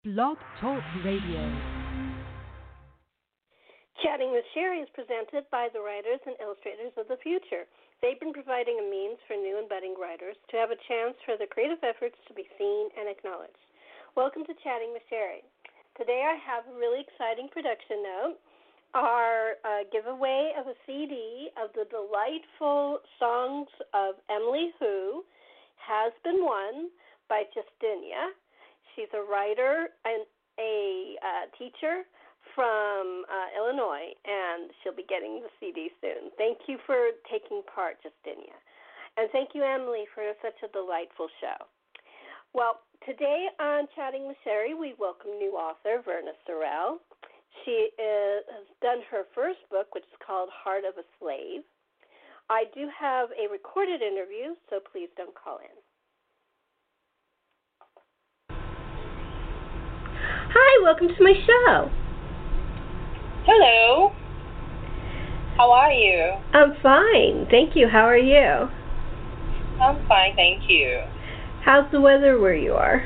Blog Talk Radio. Chatting with Sherri is presented by the Writers and Illustrators of the Future. They've been providing a means for new and budding writers to have a chance for their creative efforts to be seen and acknowledged. Welcome to Chatting with Sherri. Today I have a really exciting production note. Our uh, giveaway of a CD of the delightful songs of Emily Who has been won by Justinia. She's a writer and a uh, teacher from uh, Illinois, and she'll be getting the CD soon. Thank you for taking part, Justinia. And thank you, Emily, for such a delightful show. Well, today on Chatting with Sherri, we welcome new author Verna Cyril. She is, has done her first book, which is called Heart of a Slave. I do have a recorded interview, so please don't call in. Hi, welcome to my show. Hello. How are you? I'm fine, thank you. How are you? I'm fine, thank you. How's the weather where you are?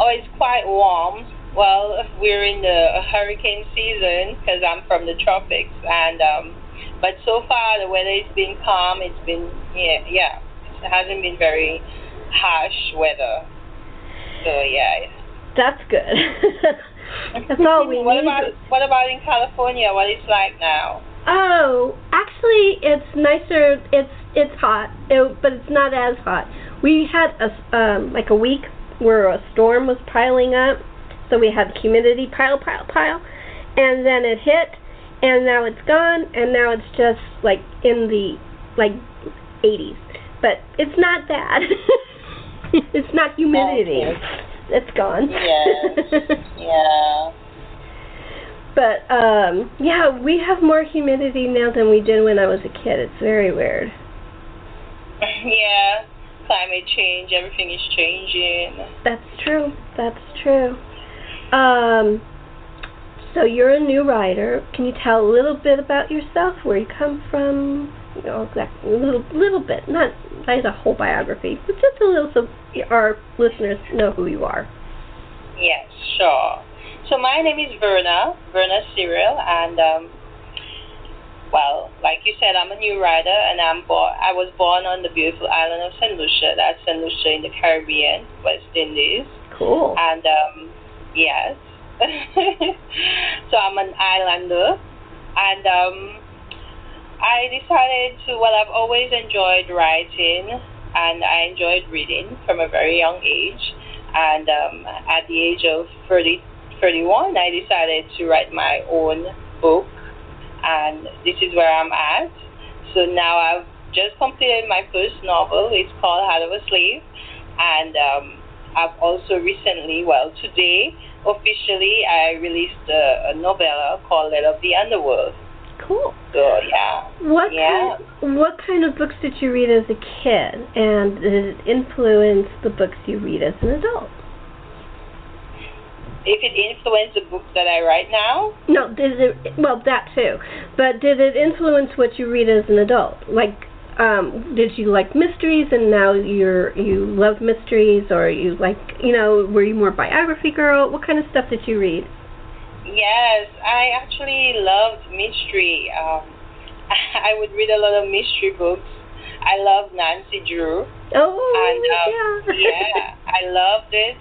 Oh, it's quite warm. Well, we're in the hurricane season because I'm from the tropics, and um, but so far the weather has been calm. It's been yeah, yeah. It hasn't been very harsh weather. So yeah, That's good. That's all we what need. about what about in California? What is like now? Oh, actually, it's nicer. It's it's hot, it, but it's not as hot. We had a um, like a week where a storm was piling up, so we had humidity pile, pile, pile, and then it hit, and now it's gone, and now it's just like in the like 80s. But it's not bad. it's not humidity. Okay. It's gone. Yes. Yeah. But um yeah, we have more humidity now than we did when I was a kid. It's very weird. yeah. Climate change. Everything is changing. That's true. That's true. Um so you're a new writer. Can you tell a little bit about yourself, where you come from? You know, exactly a little little bit, not not a whole biography, but just a little so our listeners know who you are. Yes, sure. So my name is Verna, Verna Cyril, and um, well, like you said, I'm a new writer, and I'm born. I was born on the beautiful island of Saint Lucia. That's Saint Lucia in the Caribbean, West Indies, Cool. and um, yes. so I'm an islander, and um, I decided to. Well, I've always enjoyed writing, and I enjoyed reading from a very young age. And um, at the age of 30, 31, I decided to write my own book, and this is where I'm at. So now I've just completed my first novel. It's called Heart of a Slave, and um, I've also recently, well, today officially, I released a, a novella called Let of the Underworld. Cool. So yeah, What Yeah. kind, what kind of books did you read as a kid, and did it influence the books you read as an adult? if it influenced the books that I write now, No, did it? Well, that too, but did it influence what you read as an adult? Like, um, did you like mysteries, and now you're you love mysteries, or you like, you know, were you more biography girl? What kind of stuff did you read? Yes, I actually loved mystery. Um, I would read a lot of mystery books. I love Nancy Drew, Oh, and um, yeah. yeah, I loved it.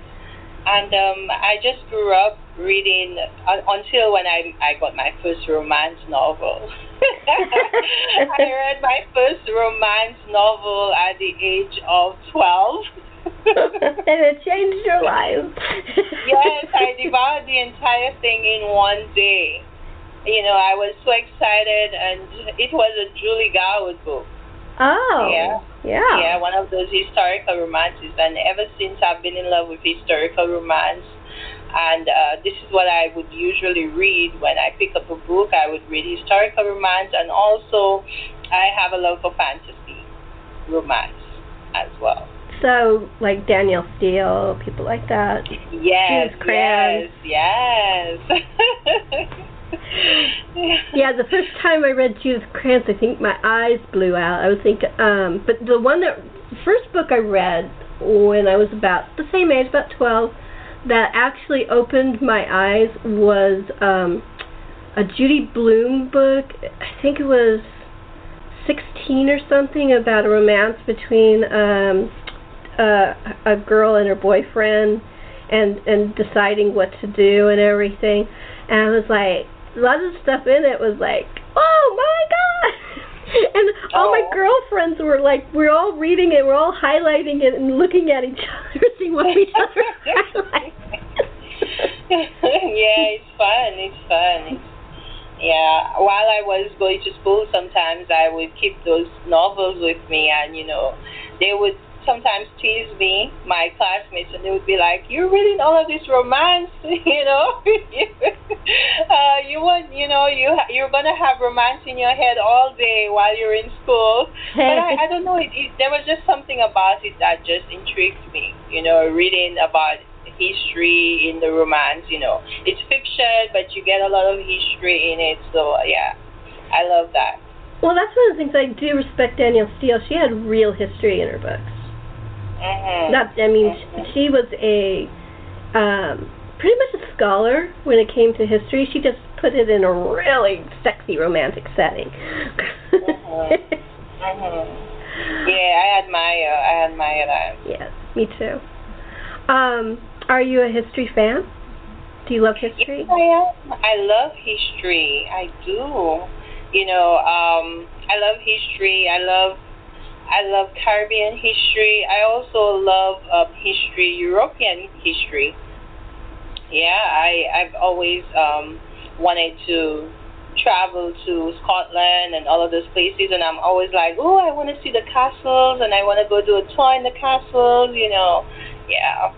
And um, I just grew up reading uh, until when I I got my first romance novel. I read my first romance novel at the age of twelve. and it changed your life. yes, I devoured the entire thing in one day. You know, I was so excited, and it was a Julie Garwood book. Oh. Yeah. Yeah. Yeah, one of those historical romances. And ever since I've been in love with historical romance. And uh, this is what I would usually read when I pick up a book. I would read historical romance, and also I have a love for fantasy romance as well. So, like Danielle Steel, people like that. Yes, yes, yes. Yeah, the first time I read Judith Krantz, I think my eyes blew out. I was thinking, um, but the one that, the first book I read when I was about the same age, about 12, that actually opened my eyes was um, a Judy Blume book. I think it was 16 or something about a romance between um, uh, a girl and her boyfriend and and deciding what to do and everything. And I was like, a lot of the stuff in it was like, oh my god. and all my girlfriends were like, we're all reading it, we're all highlighting it and looking at each other, seeing what each other highlight. yeah, it's fun. It's fun. It's, yeah. While I was going to school, sometimes I would keep those novels with me, and you know, they would sometimes tease me, my classmates, and they would be like, "You're reading all of this romance, you know? uh, you want, you know, you ha- you're gonna have romance in your head all day while you're in school." But I, I don't know. It, it, there was just something about it that just intrigued me. You know, reading about history in the romance. You know, it's fiction, but you get a lot of history in it. So yeah, I love that. Well, that's one of the things I do respect Danielle Steel. She had real history in her books. Mm-hmm. Not, I mean, Mhm. she was a um, pretty much a scholar when it came to history. She just put it in a really sexy romantic setting. Mhm. Yeah, I admire. I admire that. yes, me too. Um, are you a history fan? Do you love Yes, history? I am. I love history. I do. You know, um, I love history. I love, I love Caribbean history. I also love um, history, European history. Yeah, I I've always um, wanted to travel to Scotland and all of those places, and I'm always like, oh, I want to see the castles, and I want to go do a tour in the castles. You know, yeah,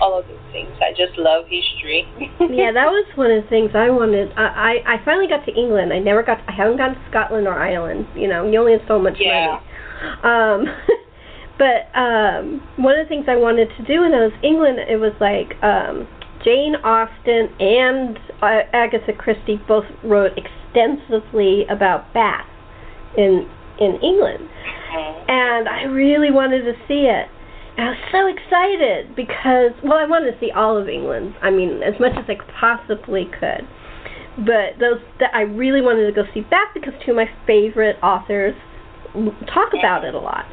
all of those things. I just love history. yeah, that was one of the things I wanted. I, I I finally got to England. I never got. I haven't gone to Scotland or Ireland. You know, you only have so much Yeah. money. Um, but um, one of the things I wanted to do when I was in England, it was like um, Jane Austen and uh, Agatha Christie both wrote extensively about Bath in in England, and I really wanted to see it. And I was so excited because, well, I wanted to see all of England. I mean, as much as I possibly could. But those that I really wanted to go see Bath because two of my favorite authors talk about it a lot.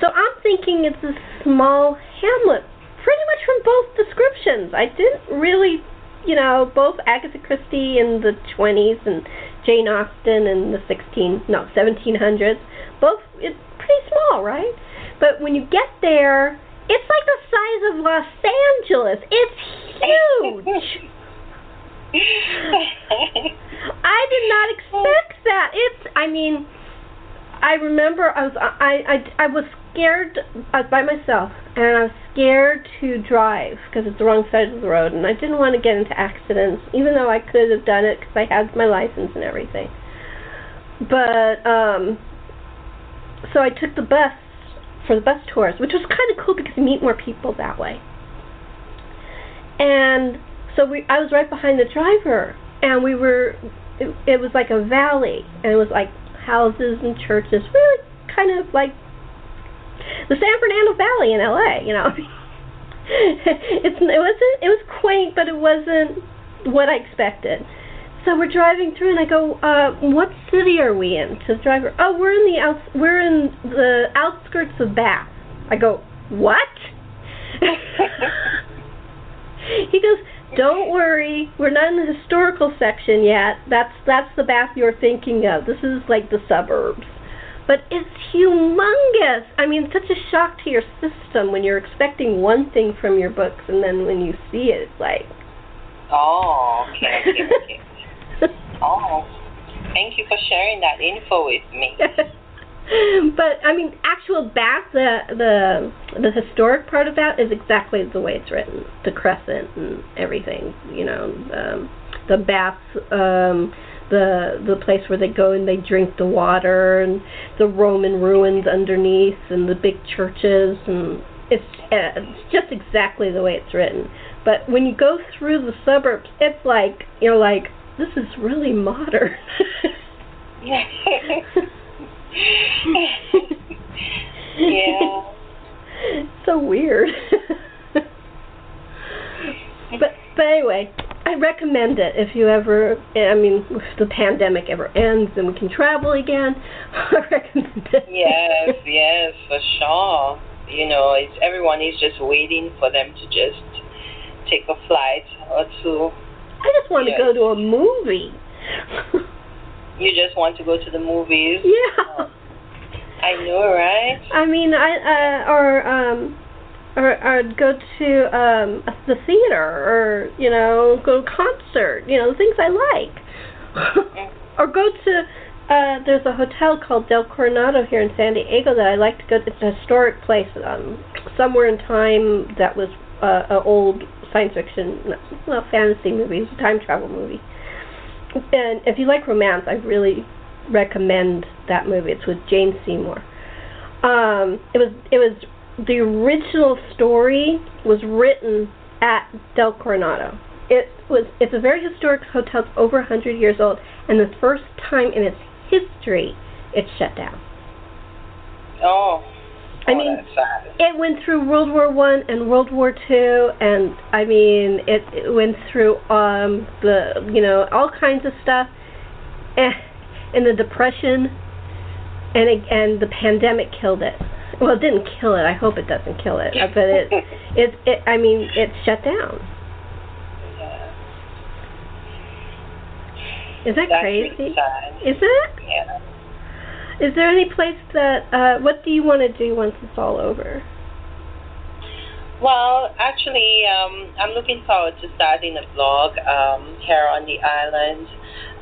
So I'm thinking it's a small hamlet, pretty much from both descriptions. I didn't really, you know, both Agatha Christie in the 20s and Jane Austen in the 16, no, 1700s. Both it's pretty small, right? But when you get there, it's like the size of Los Angeles. It's huge. I did not expect that. It's I mean, I remember I was I I I was scared I was by myself and I was scared to drive because it's the wrong side of the road and I didn't want to get into accidents even though I could have done it because I had my license and everything. But um so I took the bus for the bus tours, which was kind of cool because you meet more people that way. And so we I was right behind the driver and we were it, it was like a valley and it was like houses and churches. Really kind of like the San Fernando Valley in LA you know. It's it wasn't it was quaint but it wasn't what I expected. So we're driving through and I go uh what city are we in? To the driver oh we're in the outs we're in the outskirts of Bath. I go what? He goes, "Don't worry, we're not in the historical section yet. That's that's the bath you're thinking of. This is like the suburbs." But it's humongous. I mean, such a shock to your system when you're expecting one thing from your books, and then when you see it, it's like. oh, okay, okay, okay. Oh, thank you for sharing that info with me. but I mean, actual Bath, the the the historic part of Bath is exactly the way it's written. The crescent and everything, you know, um, the baths, um, the the place where they go and they drink the water, and the Roman ruins underneath, and the big churches, and it's uh, it's just exactly the way it's written. But when you go through the suburbs, it's like you're like, this is really modern. yeah. so weird. but but anyway, I recommend it if you ever. I mean, if the pandemic ever ends and we can travel again, I recommend it. Yes, yes, for sure. You know, it's everyone is just waiting for them to just take a flight or two. I just want Yes. to go to a movie. You just want to go to the movies. yeah. I know, right? I mean, I uh, or um, or or go to um the theater, or you know, go to concert. You know, the things I like. or go to. Uh, there's a hotel called Del Coronado here in San Diego that I like to go. To. It's a historic place, um, somewhere in time that was uh, an old science fiction, well, fantasy movie. It's a time travel movie. And if you like romance, I really recommend that movie. It's with Jane Seymour. Um, it was it was the original story was written at Del Coronado. It was it's a very historic hotel. It's over 100 years old, and the first time in its history, it's shut down. Oh. I mean. It went through World War One and World War Two, and I mean, it, it went through um the you know all kinds of stuff, eh, and the depression, and it, and the pandemic killed it. Well, it didn't kill it. I hope it doesn't kill it, but it it it. I mean, it shut down. Is that That's crazy? Is it? Yeah. Is there any place that? uh What do you want to do once it's all over? Well, actually, um, I'm looking forward to starting a blog um, here on the island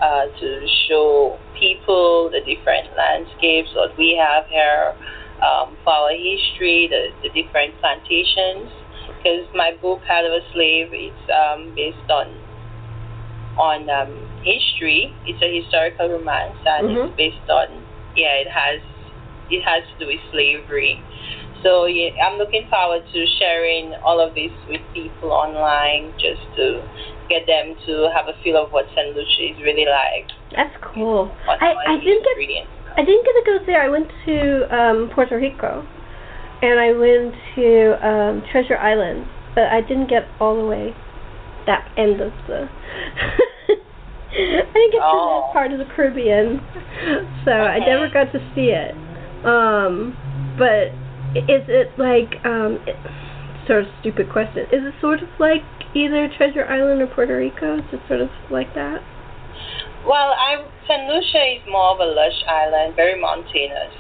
uh, to show people the different landscapes that we have here um, for our history, the, the different plantations. Because my book, Heart of a Slave, it's um, based on on um, history. It's a historical romance, and Mhm. it's based on yeah, it has it has to do with slavery. So yeah, I'm looking forward to sharing all of this with people online, just to get them to have a feel of what St. Lucia is really like. That's cool. I I didn't get I didn't get to go there. I went to um, Puerto Rico, and I went to um, Treasure Island, but I didn't get all the way that end of the. I didn't get to Oh. that part of the Caribbean, so I never got to see it. Um, but is it like um, it, sort of stupid question? Is it sort of like either Treasure Island or Puerto Rico? Is it sort of like that? Well, I St. Lucia is more of a lush island, very mountainous.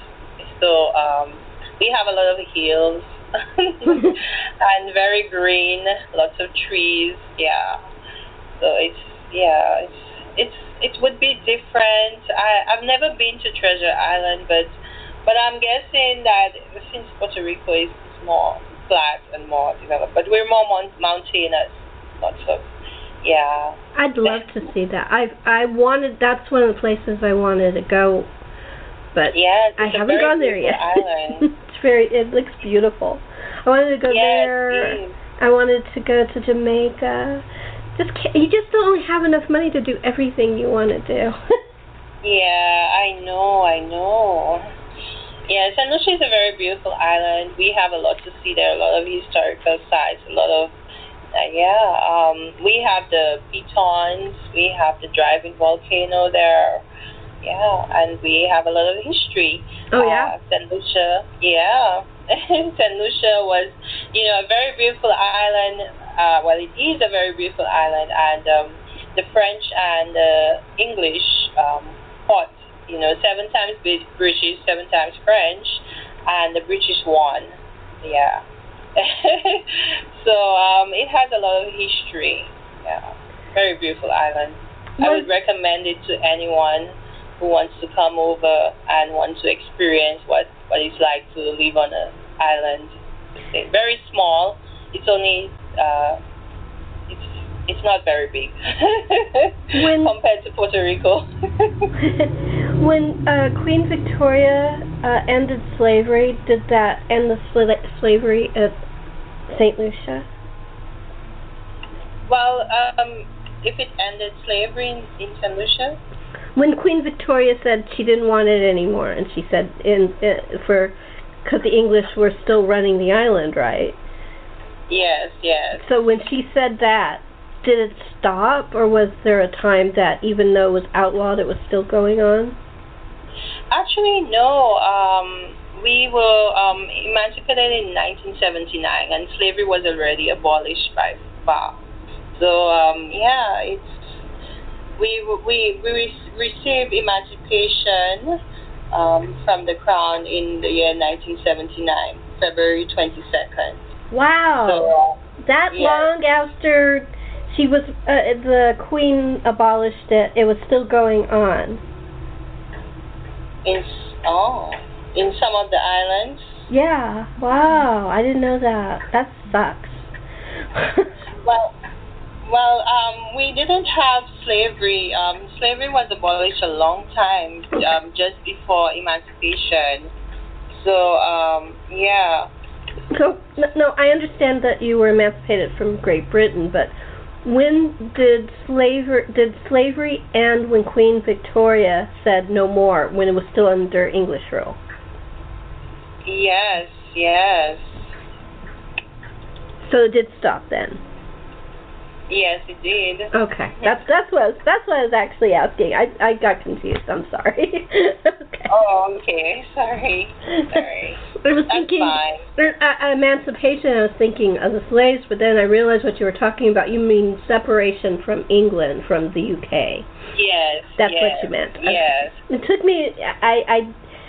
So um, we have a lot of hills and very green, lots of trees. Yeah. So it's yeah, it's it's it would be different. I I've never been to Treasure Island, but but I'm guessing that since Puerto Rico is more flat and more developed, but we're more mon- mountainous. Lots of yeah. I'd love to see that. I I wanted. That's one of the places I wanted to go, but Yes, I haven't gone there yet. It's very. It looks beautiful. I wanted to go yes, there. is. I wanted to go to Jamaica. Just ca you just don't have enough money to do everything you want to do. Yeah, I know, I know. Yeah, San Lucia is a very beautiful island. We have a lot to see there, a lot of historical sites, a lot of, uh, yeah, um, we have the pitons, we have the drive-in volcano there, yeah, and we have a lot of history. oh yeah. Uh, St. Lucia, yeah. San Lucia was, you know, a very beautiful island. Uh, well, it is a very beautiful island, and um, the French and the English um, fought, you know, seven times Brit- British, seven times French, and the British won. Yeah. so um, it has a lot of history. Yeah. Very beautiful island. I would recommend it to anyone who wants to come over and want to experience what, what it's like to live on an island. It's very small. It's only uh, it's it's not very big When- compared to Puerto Rico. when uh, Queen Victoria uh, ended slavery, did that end the sla- slavery at Saint Lucia? well, um, if it ended slavery in, in St. Lucia, when Queen Victoria said she didn't want it anymore, and she said in uh, for because the English were still running the island, right? Yes, yes. So when she said that, did it stop, or was there a time that even though it was outlawed, it was still going on? Actually, no. Um, we were um, emancipated in 1979, and slavery was already abolished by far. So um, yeah, it's we we we received emancipation um, from the crown in the year 1979, February 22nd. Wow, So that yes. long after she was uh, the queen abolished it, it was still going on. in oh in some of the islands. Yeah. Wow, I didn't know that. That sucks. Well, well, um, we didn't have slavery. Um, slavery was abolished a long time, um, just before emancipation. So, um, yeah. So no, no, I understand that you were emancipated from Great Britain, but when did slavery did slavery end when Queen Victoria said no more when it was still under English rule? Yes, yes, So it did stop then. Yes, it did. Okay, that's that's what I was, that's what I was actually asking. I I got confused. I'm sorry. okay. Oh, okay. Sorry, sorry. I was That's thinking fine. uh, emancipation. I was thinking of the slaves, but then I realized what you were talking about. You mean separation from England, from the UK. Yes. That's yes, what you meant. Yes. It took me. I I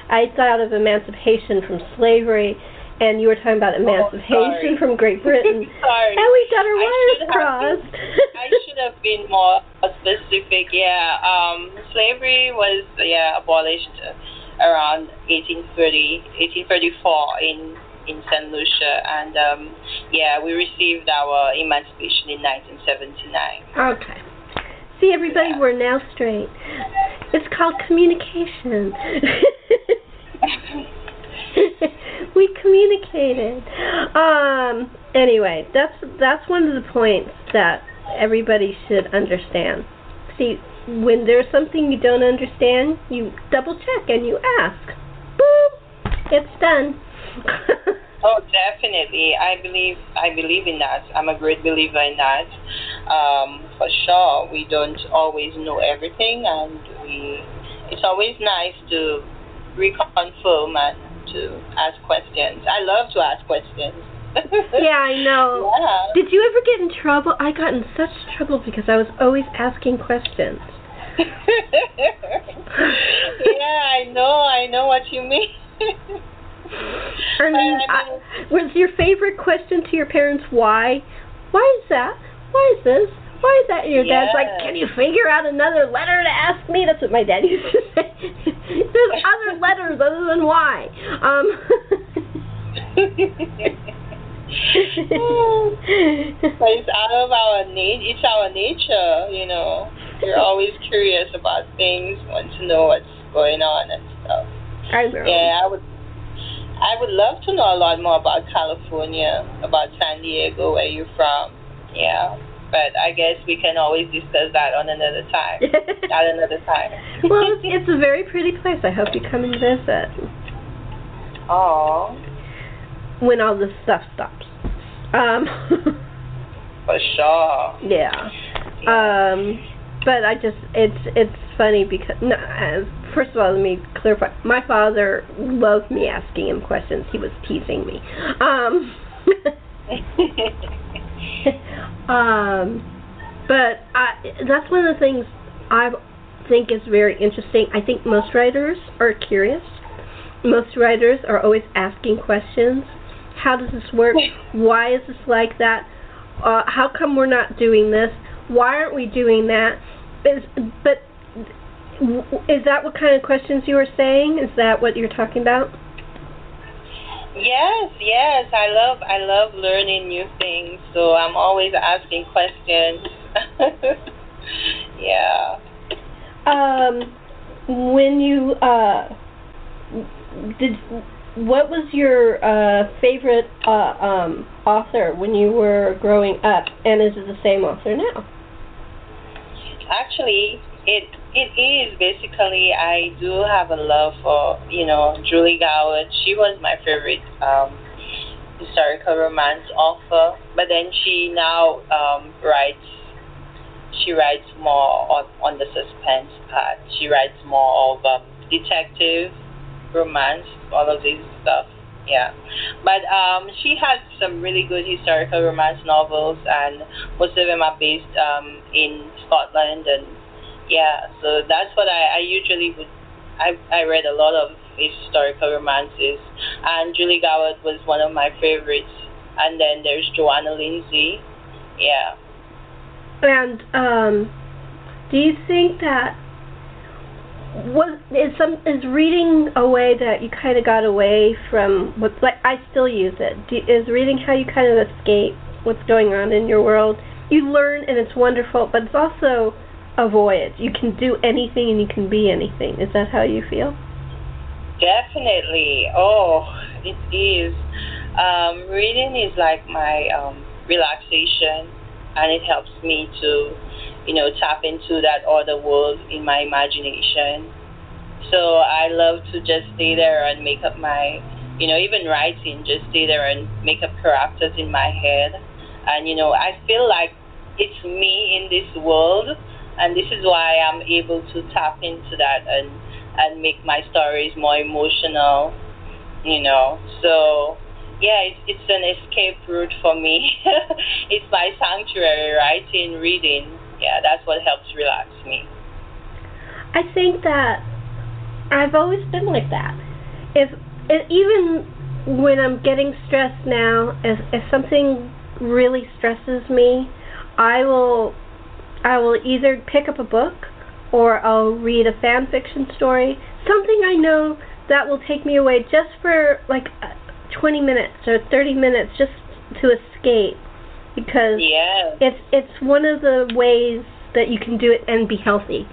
I thought of emancipation from slavery, and you were talking about emancipation sorry. from Great Britain. Sorry. And we got our I wires have crossed. I should have been more specific. Yeah. Um, slavery was yeah abolished around 1830, 1834 in in Saint Lucia, and um, yeah, we received our emancipation in 1979. Okay. See, everybody, Yeah. we're now straight. It's called communication. we communicated. Um. Anyway, that's that's one of the points that everybody should understand. See, when there's something you don't understand, you double check and you ask. Boom, it's done. Oh, definitely. I believe I believe in that. I'm a great believer in that. Um, for sure, we don't always know everything, and we. It's always nice to reconfirm and to ask questions. I love to ask questions. yeah, I know. Yeah. Did you ever get in trouble? I got in such trouble because I was always asking questions. yeah, I know. I know what you mean. I mean, I I, was your favorite question to your parents why? Why is that? Why is this? Why is that? And your dad's like, can you figure out another letter to ask me? That's what my dad used to say. There's other letters other than why. Um. but it's out of our nat- it's our nature, you know. You're always curious about things, want to know what's going on and stuff. I know. Yeah, I would I would love to know a lot more about California, about San Diego, where you're from. Yeah. But I guess we can always discuss that on another time. At another time. well, it's, it's a very pretty place. I hope you come and visit Oh, when all this stuff stops. Um. for sure. Yeah. Um, but I just it's it's funny because no, uh, first of all, let me clarify. My father loved me asking him questions. He was teasing me. Um, um, but I that's one of the things I think is very interesting. I think most writers are curious. Most writers are always asking questions. How does this work? Why is this like that? Uh, how come we're not doing this? Why aren't we doing that? Is, but is that what kind of questions you were saying? Is that what you're talking about? Yes, yes, I love I love learning new things, so I'm always asking questions. yeah. Um, when you uh, did, what was your uh, favorite uh, um, author when you were growing up, and is it the same author now? Actually, it it is basically I do have a love for you know Julie Garwood. She was my favorite um, historical romance author, but then she now um, writes. She writes more on, on the suspense part. She writes more of um, detective romance, all of this stuff. Yeah, but um, she has some really good historical romance novels, and most of them are based um, in Scotland. And yeah, so that's what I, I usually would. I I read a lot of historical romances, and Julie Garwood was one of my favorites. And then there's Johanna Lindsey. Yeah. And um, do you think that was is some is reading a way that you kind of got away from what like I still use it. Do, is reading how you kind of escape what's going on in your world? You learn and it's wonderful, but it's also a voyage. You can do anything and you can be anything. Is that how you feel? Definitely. Oh, it is. Um, reading is like my um, relaxation, and it helps me to, you know, tap into that other world in my imagination. So I love to just stay there and make up my, you know, even writing, just stay there and make up characters in my head. And, you know, I feel like it's me in this world, and this is why I'm able to tap into that and and make my stories more emotional, you know. So, yeah, it's, it's an escape route for me. it's my sanctuary, writing, reading. Yeah, that's what helps relax me. I think that I've always been like that. If, even when I'm getting stressed now, if if something really stresses me, I will I will either pick up a book or I'll read a fan fiction story, something I know that will take me away just for like uh, 20 minutes or 30 minutes just to escape because yeah. it's it's one of the ways that you can do it and be healthy.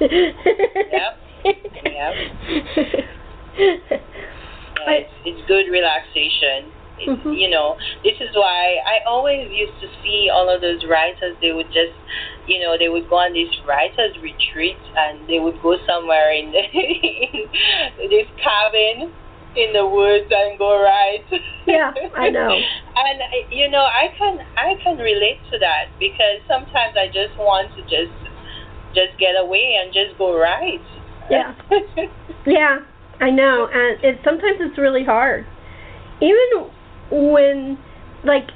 yep. Yep. yeah, it's, it's good relaxation Mhm. You know, this is why I always used to see all of those writers. They would just, you know, they would go on these writers retreat and they would go somewhere in, the, in this cabin in the woods and go write. Yeah, I know. and you know, I can I can relate to that because sometimes I just want to just just get away and just go write. Yeah. yeah, I know, and it sometimes it's really hard. Even when like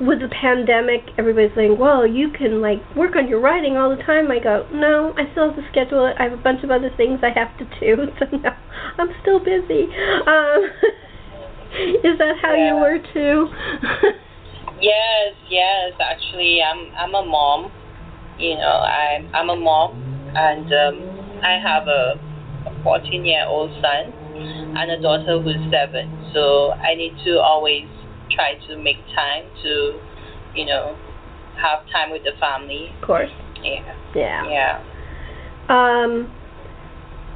with the pandemic everybody's saying well you can like work on your writing all the time i go no i still have to schedule it i have a bunch of other things i have to do so no i'm still busy um is that how Yeah. you were too Yes, yes. Actually, I'm I'm a mom. You know, I'm I'm a mom, and um, I have a, a 14 year old son and a daughter who's seven. So I need to always try to make time to, you know, have time with the family. of course Yeah, yeah yeah. Um,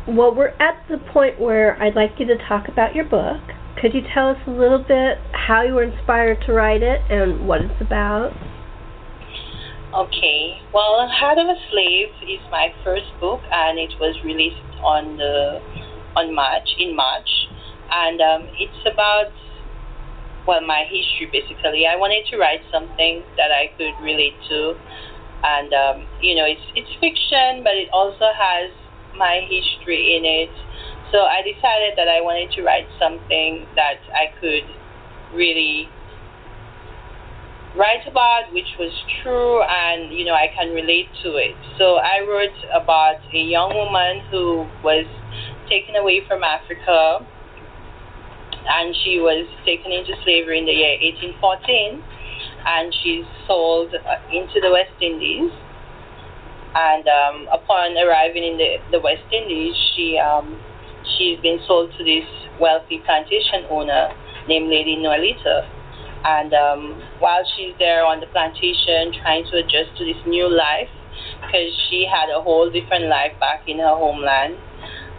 well, we're at the point where I'd like you to talk about your book. Could you tell us a little bit how you were inspired to write it and what it's about? Okay. Well, Heart of a Slave is my first book, and it was released on the on March in March, and um, it's about well my history basically. I wanted to write something that I could relate to, and um, you know it's it's fiction, but it also has my history in it. So I decided that I wanted to write something that I could really write about which was true and you know I can relate to it. So I wrote about a young woman who was taken away from Africa and she was taken into slavery in the year 1814 and she's sold uh, into the West Indies. And um, upon arriving in the, the West Indies she um, she's been sold to this wealthy plantation owner named Lady Noelita. And um, while she's there on the plantation trying to adjust to this new life because she had a whole different life back in her homeland.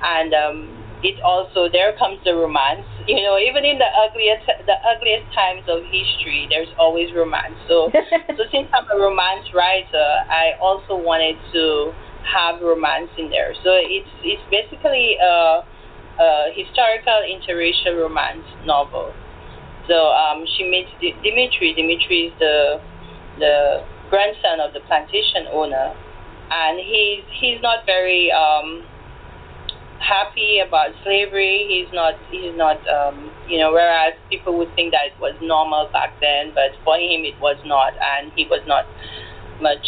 And um, it also there comes the romance you know even in the ugliest the ugliest times of history there's always romance. So so since I'm a romance writer I also wanted to have romance in there. So it's it's basically a, a historical interracial romance novel. So um, she meets Dimitri. Dimitri is the the grandson of the plantation owner, and he's he's not very um, happy about slavery. He's not he's not um, you know whereas people would think that it was normal back then, but for him it was not, and he was not much.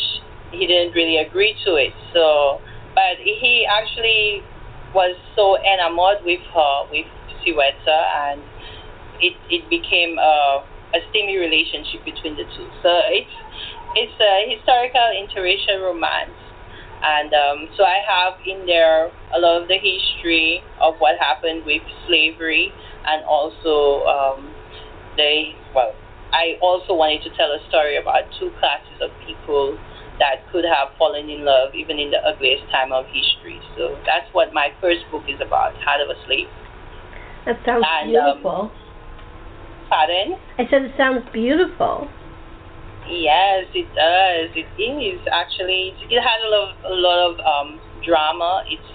He didn't really agree to it. So, but he actually was so enamored with her with Siwhetta and it, it became a, a steamy relationship between the two. So it's it's a historical interracial romance, and um, so I have in there a lot of the history of what happened with slavery, and also um, they well. I also wanted to tell a story about two classes of people that could have fallen in love even in the ugliest time of history. So that's what my first book is about, Heart of a Slave. That sounds and, beautiful. Um, Pardon? I said it sounds beautiful. Yes, it does. It is actually. It has a lot, of, a lot of um, drama. It's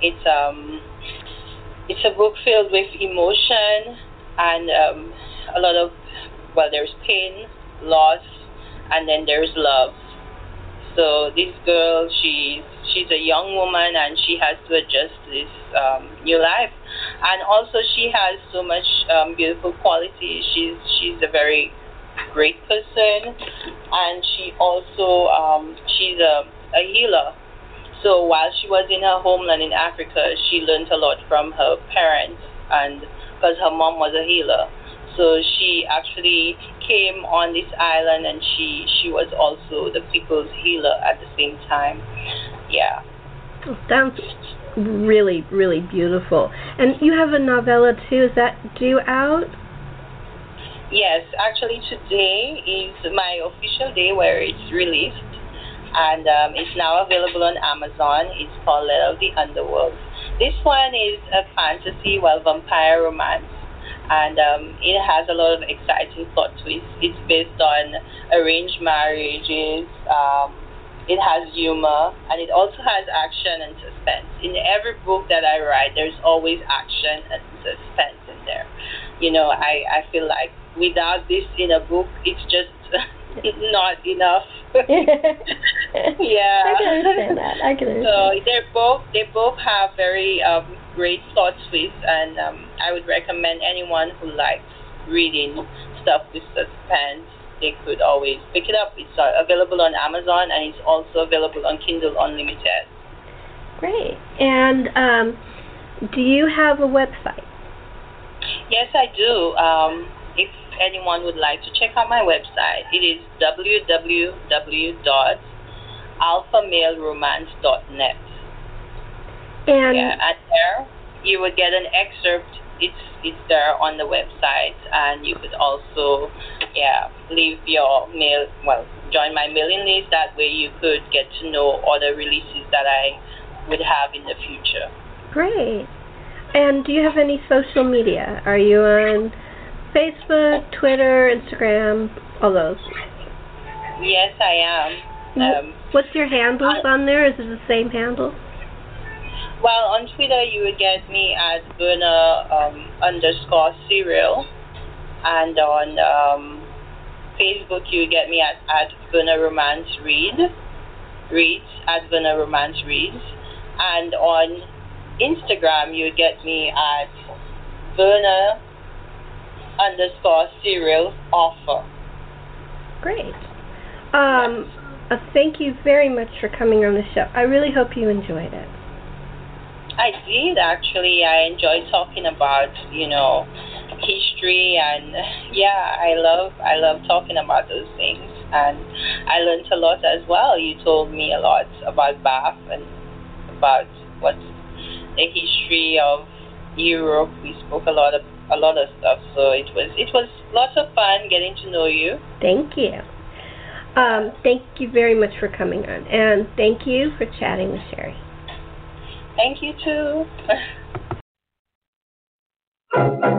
it's um it's a book filled with emotion and um, a lot of well, there's pain, loss, and then there's love. So this girl, she's she's a young woman and she has to adjust this um, new life and also she has so much um, beautiful qualities. She's she's a very great person, and she also um, she's a, a healer. So while she was in her homeland in Africa, she learned a lot from her parents, and because her mom was a healer, so she actually came on this island, and she she was also the people's healer at the same time. Yeah. Sounds really, really beautiful. And you have a novella too. Is that due out? Yes, actually today is my official day where it's released, and um, it's now available on Amazon. It's called Letter of the Underworld. This one is a fantasy, well, vampire romance, and um, it has a lot of exciting plot twists. It's based on arranged marriages. Um, it has humor, and it also has action and suspense. In every book that I write, there's always action and suspense in there. You know, I, I feel like without this in a book, it's just not enough. yeah. I can understand that. I can understand. So they're both they both have very um, great plot twists, and um, I would recommend anyone who likes reading stuff with suspense they could always pick it up. It's uh, available on Amazon and it's also available on Kindle Unlimited. Great. And um, do you have a website? Yes, I do. Um, if anyone would like to check out my website, it is www.alphaMaleRomance.net. And, yeah, and there you would get an excerpt it's it's there on the website, and you could also, yeah, leave your mail. Well, join my mailing list. That way, you could get to know other releases that I would have in the future. Great. And do you have any social media? Are you on Facebook, Twitter, Instagram, all those? Yes, I am. Um, What's your handles on there? Is it the same handle? Well, on Twitter, you would get me at Verna um, underscore Cyril. And on um, Facebook, you get me at, at Verna Romance Read. Reads, at Verna Romance Reads. And on Instagram, you get me at Verna underscore Cyril author. Great. Um, uh, thank you very much for coming on the show. I really hope you enjoyed it. I did actually. I enjoy talking about you know history and yeah, I love I love talking about those things and I learned a lot as well. You told me a lot about Bath and about what the history of Europe. We spoke a lot of a lot of stuff, so it was it was lots of fun getting to know you. Thank you. Um, thank you very much for coming on, and thank you for chatting with Sherri. Thank you too.